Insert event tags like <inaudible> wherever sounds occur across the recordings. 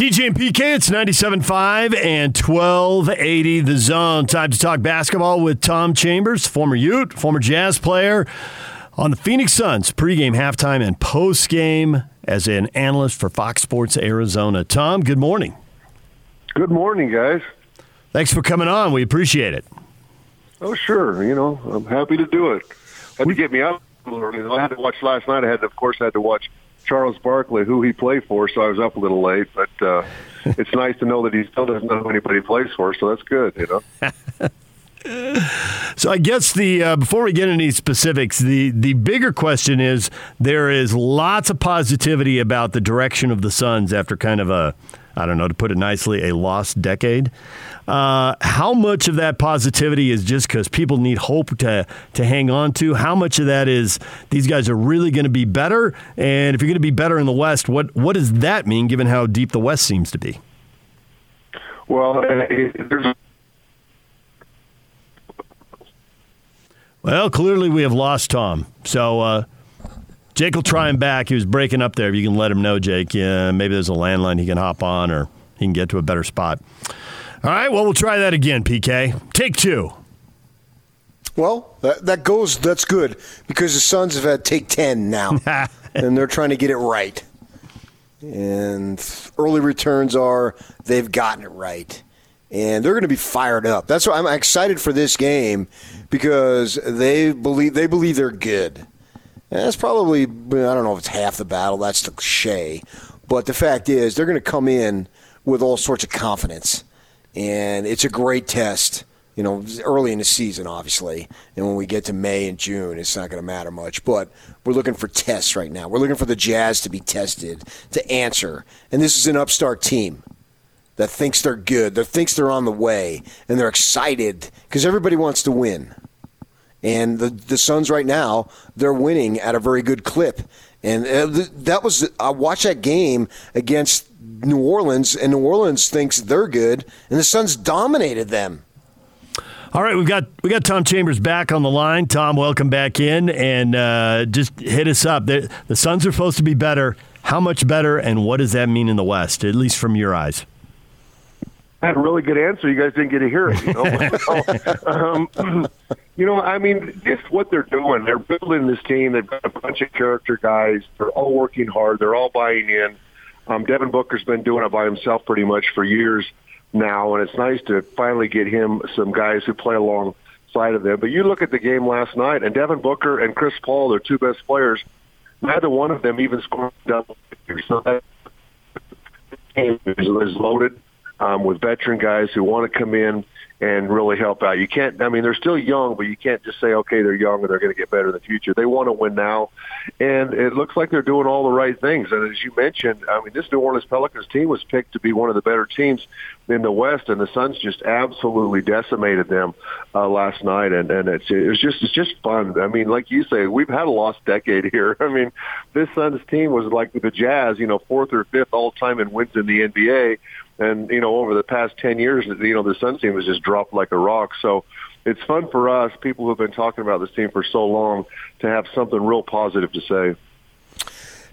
DJ and PK, it's 97.5 and 1280 the zone. Time to talk basketball with Tom Chambers, former Ute, former Jazz player on the Phoenix Suns pregame, halftime, and postgame as an analyst for Fox Sports Arizona. Tom, good morning. Good morning, guys. Thanks for coming on. We appreciate it. Oh, sure. You know, I'm happy to do it. Had to get me up early. I had to watch last night. I had, to, of course, had to watch Charles Barkley, who he played for, so I was up a little late. But uh, <laughs> it's nice to know that he still doesn't know who anybody plays for, so that's good, you know. <laughs> So I guess the uh, before we get into any specifics, the the bigger question is there is lots of positivity about the direction of the Suns after kind of a I don't know to put it nicely a lost decade. Uh, how much of that positivity is just because people need hope to to hang on to? How much of that is these guys are really going to be better? And if you're going to be better in the West, what what does that mean given how deep the West seems to be? Well, there's Well, clearly we have lost Tom. So uh, Jake will try him back. He was breaking up there. If you can let him know, Jake, yeah, maybe there's a landline he can hop on or he can get to a better spot. All right, well, we'll try that again, PK. Take two. Well, that, that goes. That's good because the Suns have had take ten now, <laughs> and they're trying to get it right. And early returns are they've gotten it right, and they're going to be fired up. That's why I'm excited for this game because they believe they believe they're good. Eh, and that's probably I don't know if it's half the battle. That's the cliche, but the fact is they're going to come in with all sorts of confidence, and it's a great test you know, early in the season, obviously. And when we get to May and June, it's not going to matter much. But we're looking for tests right now. We're looking for the Jazz to be tested, to answer. And this is an upstart team that thinks they're good, that thinks they're on the way, and they're excited because everybody wants to win. And the the Suns right now, they're winning at a very good clip. And uh, that was I watched that game against New Orleans, and New Orleans thinks they're good, and the Suns dominated them. All right, we've got we got Tom Chambers back on the line. Tom, welcome back in, and uh, just hit us up. The, the Suns are supposed to be better. How much better, and what does that mean in the West, at least from your eyes? I had a really good answer. You guys didn't get to hear it. You know, <laughs> um, <clears throat> you know I mean, just what they're doing. They're building this team. They've got a bunch of character guys. They're all working hard. They're all buying in. Um, Devin Booker's been doing it by himself pretty much for years now, and it's nice to finally get him some guys who play alongside of them. But you look at the game last night, and Devin Booker and Chris Paul, their two best players, neither one of them even scored double. So that game is, is loaded um, with veteran guys who want to come in and really help out. You can't, I mean, they're still young, but you can't just say, okay, they're young and they're going to get better in the future. They want to win now. And it looks like they're doing all the right things. And as you mentioned, I mean, this New Orleans Pelicans team was picked to be one of the better teams in the West, and the Suns just absolutely decimated them uh, last night. And, and it's, it was just, it's just fun. I mean, like you say, we've had a lost decade <laughs> here. I mean, this Suns team was like the Jazz, you know, fourth or fifth all time in wins in the NBA and you know, over the past ten years, you know, the Suns team has just dropped like a rock. So it's fun for us, people who have been talking about this team for so long, to have something real positive to say.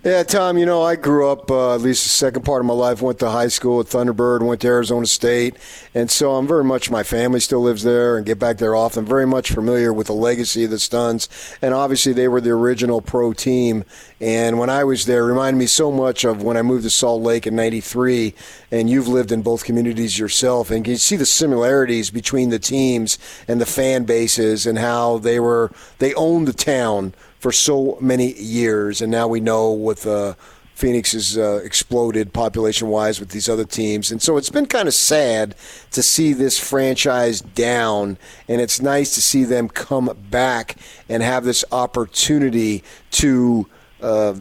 Yeah, Tom, you know, I grew up, uh, at least the second part of my life, went to high school at Thunderbird, went to Arizona State. And so I'm very much, my family still lives there and get back there often. Very much familiar with the legacy of the Suns. And obviously, they were the original pro team. And when I was there, reminded me so much of when I moved to Salt Lake in 93. And you've lived in both communities yourself. And you see the similarities between the teams and the fan bases and how they were, they owned the town for so many years, and now we know with uh, Phoenix has uh, exploded population wise with these other teams, and so it's been kind of sad to see this franchise down, and it's nice to see them come back and have this opportunity to. Uh,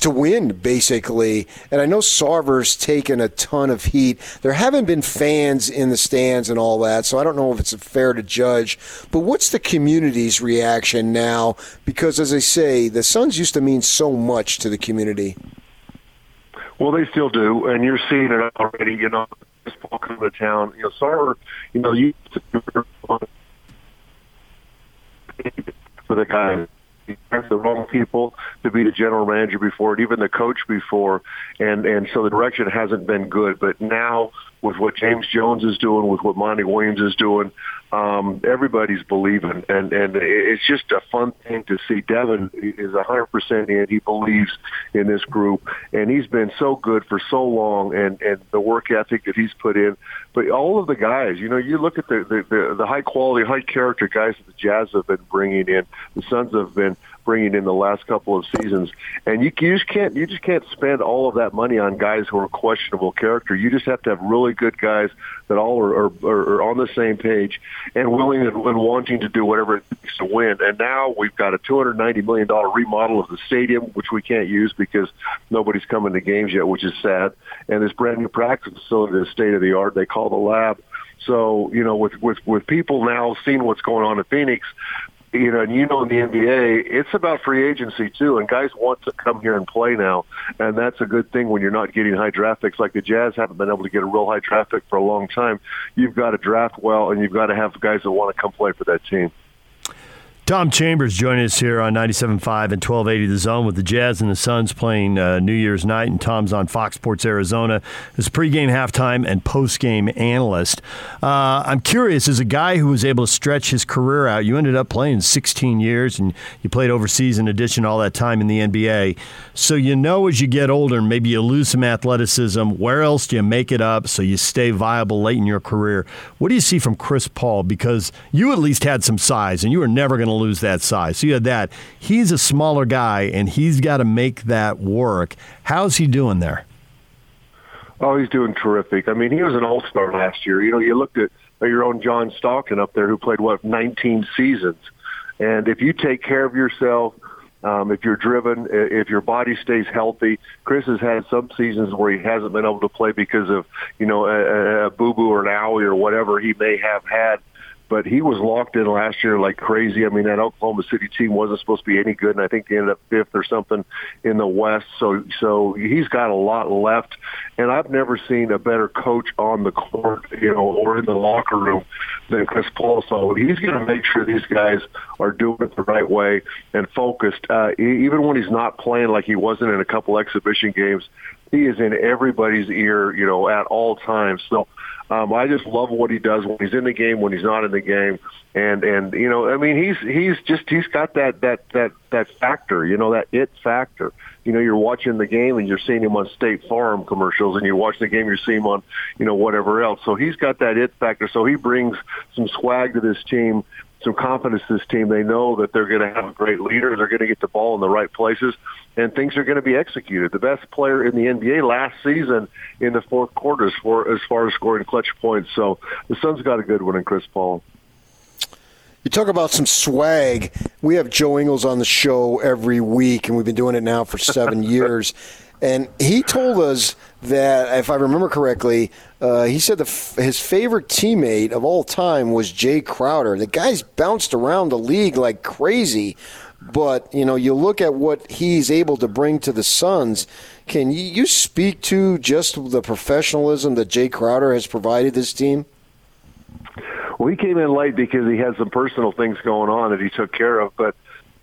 to win, basically. And I know Sarver's taken a ton of heat. There haven't been fans in the stands and all that, so I don't know if it's fair to judge. But what's the community's reaction now? Because, as I say, the Suns used to mean so much to the community. Well, they still do, and you're seeing it already. You know, baseball coming to town. You know, Sarver. You know, you for the guys the wrong people to be the general manager before and even the coach before, and and so the direction hasn't been good. But now with what James Jones is doing, with what Monty Williams is doing, um, everybody's believing, and and it's just a fun thing to see. Devin is a hundred percent in. He believes in this group, and he's been so good for so long, and and the work ethic that he's put in. But all of the guys, you know, you look at the the, the, the high quality, high character guys that the Jazz have been bringing in, the Suns have been bringing in the last couple of seasons. And you, you just can't you just can't spend all of that money on guys who are questionable character. You just have to have really good guys that all are, are, are on the same page and willing and, and wanting to do whatever it takes to win. And now we've got a $290 million remodel of the stadium, which we can't use because nobody's coming to games yet, which is sad. And this brand new practice facility is state of the art. They call the lab. So, you know, with, with, with people now seeing what's going on in Phoenix, you know, and you know in the NBA, it's about free agency too, and guys want to come here and play now, and that's a good thing when you're not getting high draft picks like the Jazz haven't been able to get a real high draft pick for a long time. You've got to draft well, and you've got to have guys that want to come play for that team. Tom Chambers joining us here on 97.5 and 1280 The Zone with the Jazz and the Suns playing uh, New Year's night, and Tom's on Fox Sports Arizona as a pregame, halftime, and postgame analyst. Uh, I'm curious, as a guy who was able to stretch his career out, you ended up playing 16 years, and you played overseas in addition all that time in the NBA. So you know as you get older, maybe you lose some athleticism. Where else do you make it up so you stay viable late in your career? What do you see from Chris Paul? Because you at least had some size, and you were never going to lose that size. So you had that. He's a smaller guy, and he's got to make that work. How's he doing there? Oh, he's doing terrific. I mean, he was an all-star last year. You know, you looked at your own John Stockton up there who played, what, 19 seasons. And if you take care of yourself, um, if you're driven, if your body stays healthy, Chris has had some seasons where he hasn't been able to play because of, you know, a, a boo-boo or an owie or whatever he may have had but he was locked in last year like crazy. I mean, that Oklahoma City team wasn't supposed to be any good, and I think they ended up fifth or something in the West. So, so he's got a lot left, and I've never seen a better coach on the court, you know, or in the locker room than Chris Paul. So he's going to make sure these guys are doing it the right way and focused. Uh, even when he's not playing like he wasn't in a couple exhibition games, he is in everybody's ear, you know, at all times. So um, I just love what he does when he's in the game, when he's not in the game, and and you know, I mean, he's he's just he's got that that that that factor, you know, that it factor. You know, you're watching the game and you're seeing him on State Farm commercials, and you're watching the game, you're seeing him on, you know, whatever else. So he's got that it factor. So he brings some swag to this team some confidence to this team. They know that they're going to have a great leader. They're going to get the ball in the right places, and things are going to be executed. The best player in the NBA last season in the fourth quarter as far as, far as scoring clutch points. So the Suns got a good one in Chris Paul. You talk about some swag. We have Joe Ingles on the show every week, and we've been doing it now for seven <laughs> years. And he told us that, if I remember correctly, uh, he said f- his favorite teammate of all time was Jae Crowder. The guy's bounced around the league like crazy, but you know, you look at what he's able to bring to the Suns. Can you, speak to just the professionalism that Jae Crowder has provided this team? Well, he came in late because he had some personal things going on that he took care of, but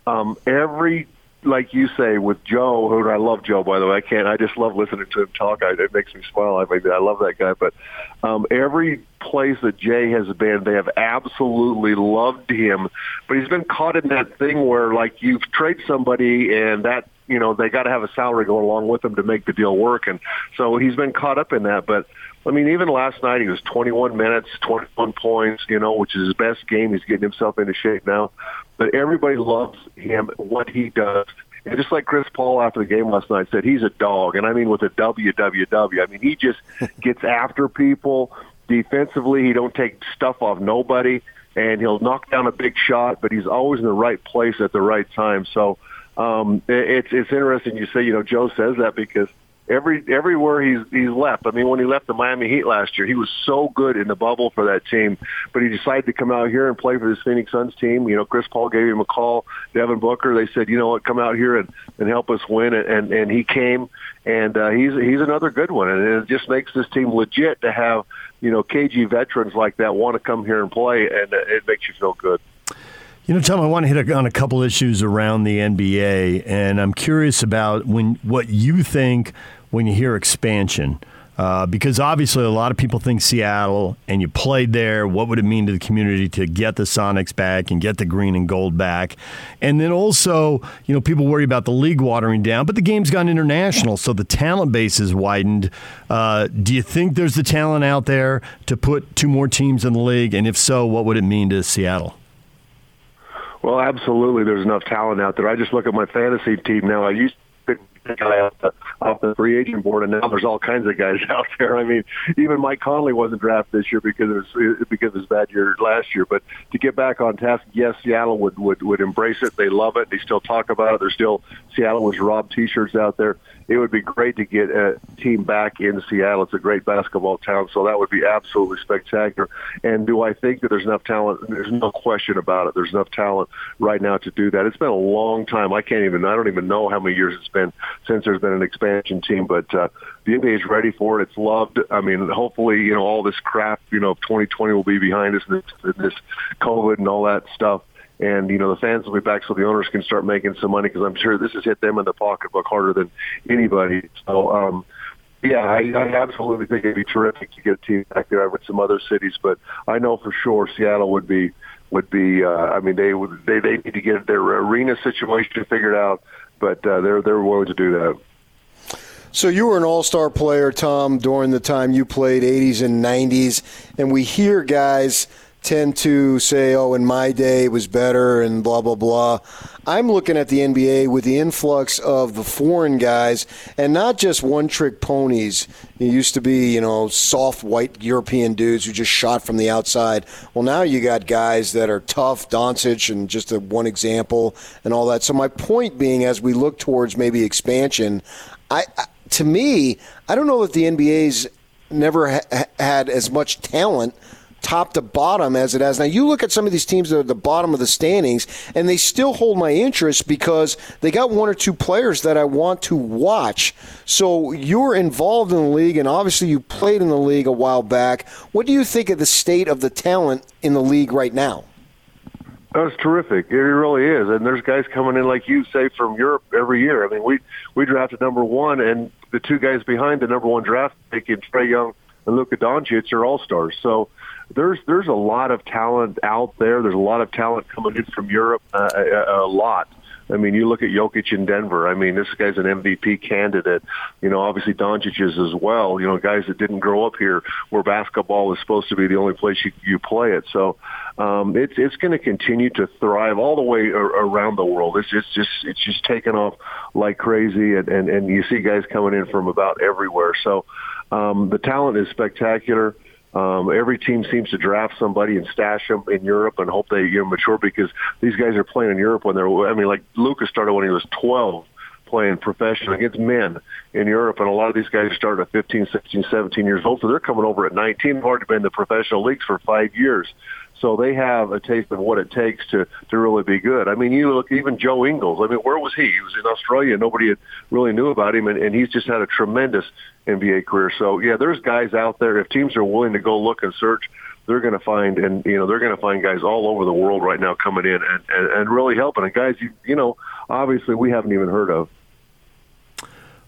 um, every like you say with Joe, who I love Joe by the way. I can't. I just love listening to him talk. I, it makes me smile. I mean, I love that guy. But um, every place that Jae has been, they have absolutely loved him. But he's been caught in that thing where like you trade somebody and that you know they got to have a salary go along with them to make the deal work, and so he's been caught up in that. But I mean, even last night he was 21 minutes, 21 points, you know, which is his best game. He's getting himself into shape now. But everybody loves him, what he does. And just like Chris Paul after the game last night said, he's a dog. And I mean with a WWW. I mean, he just <laughs> gets after people. Defensively, he don't take stuff off nobody. And he'll knock down a big shot, but he's always in the right place at the right time. So um, it's it's interesting you say, you know, Joe says that because – every everywhere he's he's left. I mean, when he left the Miami Heat last year, he was so good in the bubble for that team, but he decided to come out here and play for this Phoenix Suns team. You know, Chris Paul gave him a call. Devin Booker, they said, you know what, come out here and and help us win, and and, and he came, and uh, he's he's another good one, and it just makes this team legit to have you know KG veterans like that want to come here and play, and uh, it makes you feel good. You know, Tom, I want to hit on a couple issues around the NBA, and I'm curious about when what you think when you hear expansion. Uh, because obviously, a lot of people think Seattle, and you played there. What would it mean to the community to get the Sonics back and get the green and gold back? And then also, you know, people worry about the league watering down, but the game's gone international, so the talent base is widened. Uh, do you think there's the talent out there to put two more teams in the league? And if so, what would it mean to Seattle? Well, absolutely. There's enough talent out there. I just look at my fantasy team now. I used pick guy off the, off the free agent board, and now there's all kinds of guys <laughs> out there. I mean, even Mike Conley wasn't drafted this year because it was because of his bad year last year. But to get back on task, yes, Seattle would would would embrace it. They love it. They still talk about it. There's still Seattle was Rob T-shirts out there it would be great to get a team back in Seattle. It's a great basketball town, so that would be absolutely spectacular. And do I think that there's enough talent? There's no question about it. There's enough talent right now to do that. It's been a long time. I can't even. I don't even know how many years it's been since there's been an expansion team, but. uh the NBA is ready for it. It's loved. I mean, hopefully, you know, all this crap, you know, 2020 will be behind us, this, this COVID and all that stuff and you know the fans will be back so the owners can start making some money because I'm sure this has hit them in the pocketbook harder than anybody. So um, yeah, I, I absolutely think it'd be terrific to get a team back there with some other cities, but I know for sure Seattle would be would be. Uh, I mean, they would they they need to get their arena situation figured out, but uh, they're they're willing to do that. So you were an all-star player, Tom, during the time you played 80s and 90s, and we hear guys tend to say, oh, in my day it was better and blah, blah, blah. I'm looking at the NBA with the influx of the foreign guys and not just one trick ponies. It used to be, you know, soft white European dudes who just shot from the outside. Well, now you got guys that are tough, Doncic, and just one example and all that. So, my point being, as we look towards maybe expansion, I, I to me, I don't know if the NBA's never ha- had as much talent top to bottom as it has. Now, you look at some of these teams that are at the bottom of the standings, and they still hold my interest because they got one or two players that I want to watch. So you're involved in the league, and obviously you played in the league a while back. What do you think of the state of the talent in the league right now? Oh, That's terrific. It really is. And there's guys coming in like you say from Europe every year. I mean, we we drafted number one, and the two guys behind the number one draft pick in Trae Young and Luka Doncic are all stars. So there's there's a lot of talent out there. There's a lot of talent coming in from Europe. Uh, a, a lot. I mean, you look at Jokic in Denver. I mean, this guy's an MVP candidate. You know, obviously Doncic is as well. You know, guys that didn't grow up here where basketball is supposed to be the only place you, you play it. So um, it's it's going to continue to thrive all the way ar- around the world. It's just just it's just taking off like crazy, and and, and you see guys coming in from about everywhere. So um, the talent is spectacular. Um, every team seems to draft somebody and stash them in Europe and hope they you know mature because these guys are playing in Europe when they're. I mean, like Lucas started when he was 12 playing professional against men in Europe, and a lot of these guys started at 15, 16, 17 years old, so they're coming over at 19. They've already been in the professional leagues for five years. So they have a taste of what it takes to to really be good. I mean, you look even Joe Ingles. I mean, where was he? He was in Australia. Nobody had really knew about him, and, and he's just had a tremendous NBA career. So yeah, there's guys out there. If teams are willing to go look and search, they're going to find and you know they're going to find guys all over the world right now coming in and and, and really helping. And guys, you you know, obviously we haven't even heard of.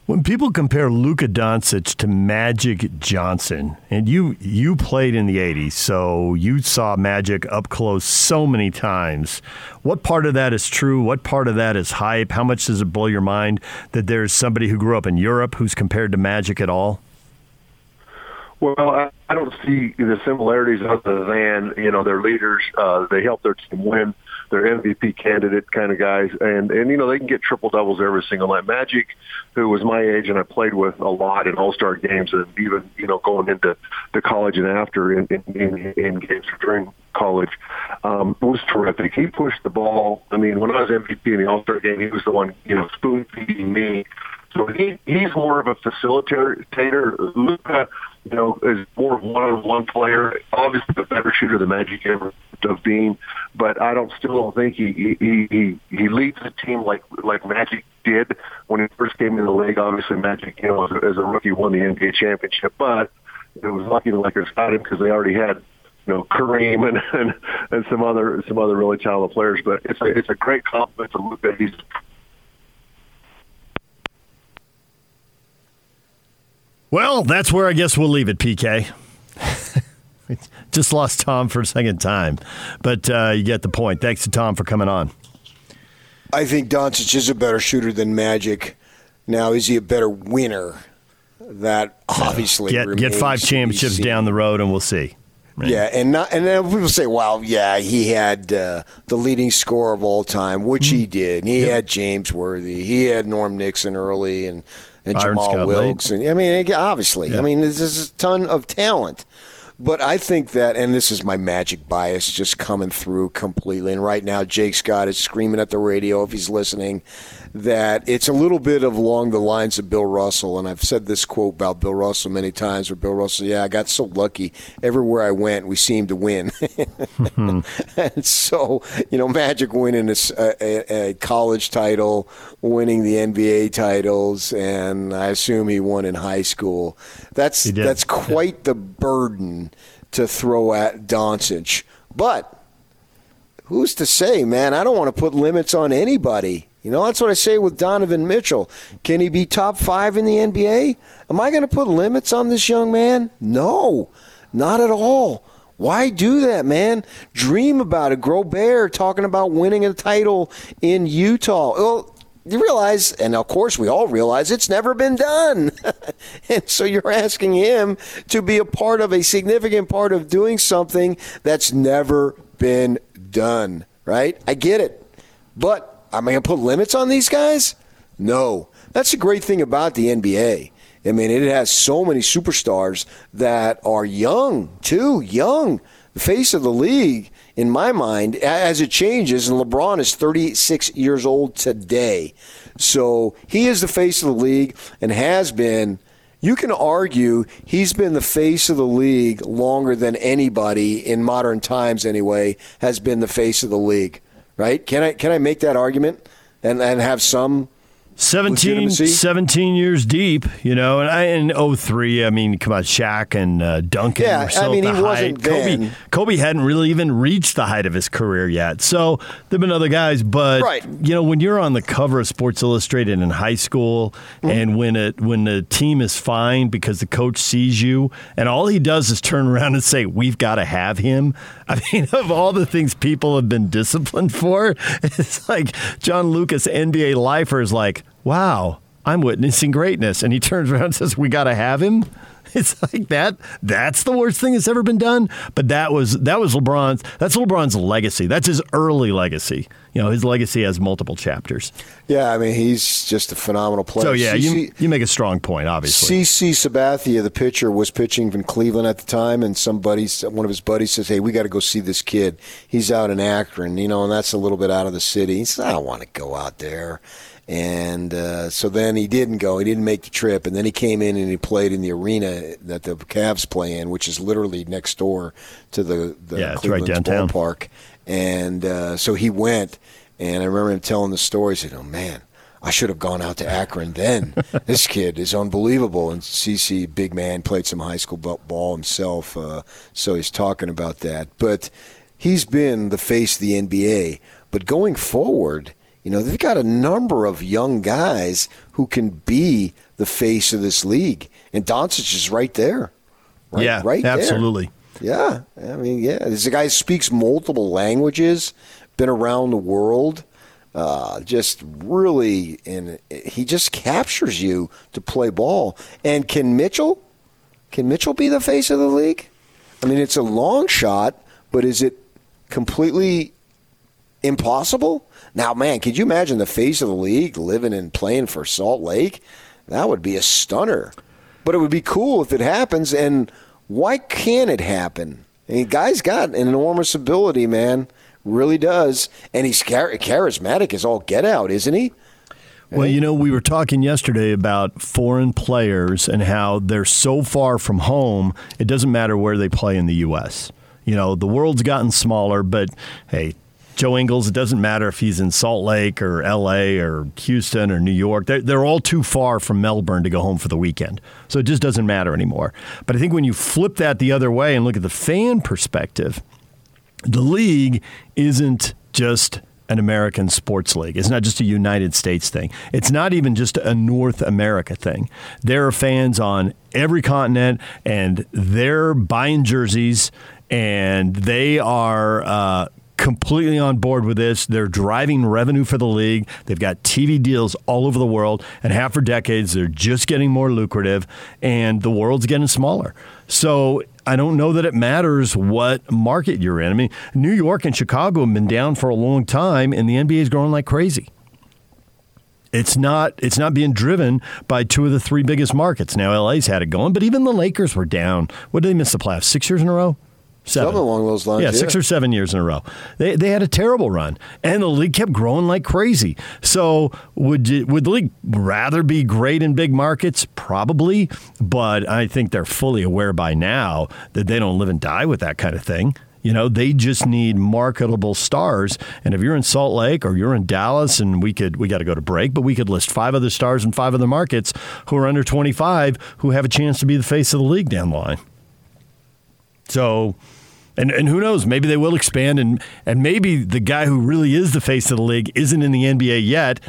When people compare Luka Doncic to Magic Johnson, and you you played in the '80s, so you saw Magic up close so many times. What part of that is true? What part of that is hype? How much does it blow your mind that there's somebody who grew up in Europe who's compared to Magic at all? Well, I, I don't see the similarities other than you know their leaders. Uh, they help their team win they're MVP candidate kind of guys, and and you know they can get triple doubles every single night. Magic, who was my age and I played with a lot in All Star games, and even you know going into the college and after in in, in, in games during college, um, was terrific. He pushed the ball. I mean, when I was MVP in the All Star game, he was the one you know spoon feeding me. So he he's more of a facilitator. Luka, you know, is more of one on one player. Obviously, the better shooter the Magic ever of being, but I don't still don't think he he he he leads the team like like Magic did when he first came in the league. Obviously, Magic, you know, as a, as a rookie, won the NBA championship, but it was lucky the Lakers got him because they already had you know Kareem and, <laughs> and and some other some other really talented players. But it's a it's a great compliment to Luka. He's Well, that's where I guess we'll leave it, PK. <laughs> <laughs> Just lost Tom for a second time, but uh, you get the point. Thanks to Tom for coming on. I think Doncic is a better shooter than Magic. Now, is he a better winner? That obviously get get five championships down the road, and we'll see. Right. Yeah, and not, and then people say, "Well, yeah, he had uh, the leading scorer of all time, which mm-hmm. he did. He yep. had James Worthy, he had Norm Nixon early, and and Jamal Wilkes, and I mean, obviously, yeah. I mean, there's, there's a ton of talent. But I think that, and this is my magic bias just coming through completely. And right now, Jake Scott is screaming at the radio if he's listening that it's a little bit of along the lines of Bill Russell. And I've said this quote about Bill Russell many times where Bill Russell, yeah, I got so lucky. Everywhere I went, we seemed to win. mm-hmm. <laughs> and <laughs> so, you know, Magic winning a, a, a, college title, winning the NBA titles, and I assume he won in high school. That's, that's quite yeah. the burden to throw at Doncic. But who's to say, man? I don't want to put limits on anybody. You know, that's what I say with Donovan Mitchell. Can he be top five in the NBA? Am I going to put limits on this young man? No, not at all. Why do that, man? Dream about it. Gobert talking about winning a title in Utah. Well, you realize, and of course we all realize, it's never been done. <laughs> and so you're asking him to be a part of a significant part of doing something that's never been done, right? I get it. But Am I going to put limits on these guys? No. That's the great thing about the NBA. I mean, it has so many superstars that are young, too, young. Face of the league, in my mind, as it changes, and LeBron is 36 years old today. So he is the face of the league and has been. You can argue he's been the face of the league longer than anybody in modern times, anyway, has been the face of the league right? Can I can I make that argument and and have some 17, 17 years deep, you know, and I in 03, I mean, come on, Shaq and uh, Duncan yeah, were still I mean, at the he height. Then. Kobe, Kobe hadn't really even reached the height of his career yet. So there've been other guys, but right. you know, when you're on the cover of Sports Illustrated in high school, mm-hmm. and when it when the team is fine because the coach sees you, and all he does is turn around and say, "We've got to have him." I mean, <laughs> of all the things people have been disciplined for, <laughs> it's like John Lucas, NBA lifer, is like wow, I'm witnessing greatness. And he <laughs> turns around and says, we got to have him. <laughs> It's like that. That's the worst thing that's ever been done. But that was that was LeBron's. That's LeBron's legacy. That's his early legacy. You know, his legacy has multiple chapters. Yeah, I mean, he's just a phenomenal player. So yeah, you, you make a strong point. Obviously, CC Sabathia, the pitcher, was pitching in Cleveland at the time, and somebody, one of his buddies, says, "Hey, we got to go see this kid. He's out in Akron, you know, and that's a little bit out of the city." He says, "I don't want to go out there." And uh, so then he didn't go. He didn't make the trip. And then he came in and he played in the arena that the Cavs play in, which is literally next door to the, the yeah, Cleveland right ballpark. And uh, so he went. And I remember him telling the story. He said, "Oh man, I should have gone out to Akron then. <laughs> this kid is unbelievable." And CC, big man, played some high school ball himself, uh, so he's talking about that. But he's been the face of the NBA. But going forward, you know, they've got a number of young guys who can be the face of this league, and Doncic is right there. Right, yeah, right, absolutely. There. Yeah, I mean, yeah, this a guy who speaks multiple languages, been around the world. Uh, just really, and he just captures you to play ball. And can Mitchell? Can Mitchell be the face of the league? I mean, it's a long shot, but is it completely impossible? Now, man, could you imagine the face of the league living and playing for Salt Lake? That would be a stunner. But it would be cool if it happens. And why can't it happen? I mean, guy's got an enormous ability, man. Really does. And he's char- charismatic as all get out, isn't he? Well, you know, we were talking yesterday about foreign players and how they're so far from home, it doesn't matter where they play in the U.S. You know, the world's gotten smaller, but hey, Joe Ingles, it doesn't matter if he's in Salt Lake or L.A. or Houston or New York. They're, they're all too far from Melbourne to go home for the weekend. So it just doesn't matter anymore. But I think when you flip that the other way and look at the fan perspective, the league isn't just an American sports league. It's not just a United States thing. It's not even just a North America thing. There are fans on every continent, and they're buying jerseys, and they are. Uh, completely on board with this. They're driving revenue for the league. They've got TV deals all over the world, and half for decades, they're just getting more lucrative, and the world's getting smaller. So I don't know that it matters what market you're in. I mean, New York and Chicago have been down for a long time, and the NBA is growing like crazy. It's not it's not being driven by two of the three biggest markets. Now LA's had it going, but even the Lakers were down. What did they miss the playoffs? Six years in a row? Seven. Something along those lines. Yeah, six yeah. or seven years in a row. They, they had a terrible run, and the league kept growing like crazy. So would you, would the league rather be great in big markets? Probably, but I think they're fully aware by now that they don't live and die with that kind of thing. You know, they just need marketable stars. And if you're in Salt Lake or you're in Dallas, and we could we got to go to break, but we could list five other stars in five other markets who are under 25 who have a chance to be the face of the league down the line. So and and who knows? Maybe they will expand, and and maybe the guy who really is the face of the league isn't in the NBA yet,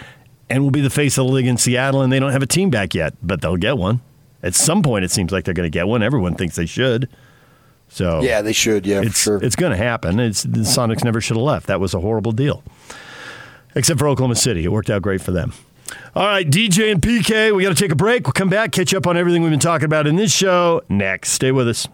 and will be the face of the league in Seattle, and they don't have a team back yet, but they'll get one at some point. It seems like they're going to get one. Everyone thinks they should. So yeah, they should. Yeah, it's, sure. It's going to happen. It's the Sonics never should have left. That was a horrible deal, except for Oklahoma City. It worked out great for them. All right, DJ and PK, we got to take a break. We'll come back, catch up on everything we've been talking about in this show next. Stay with us.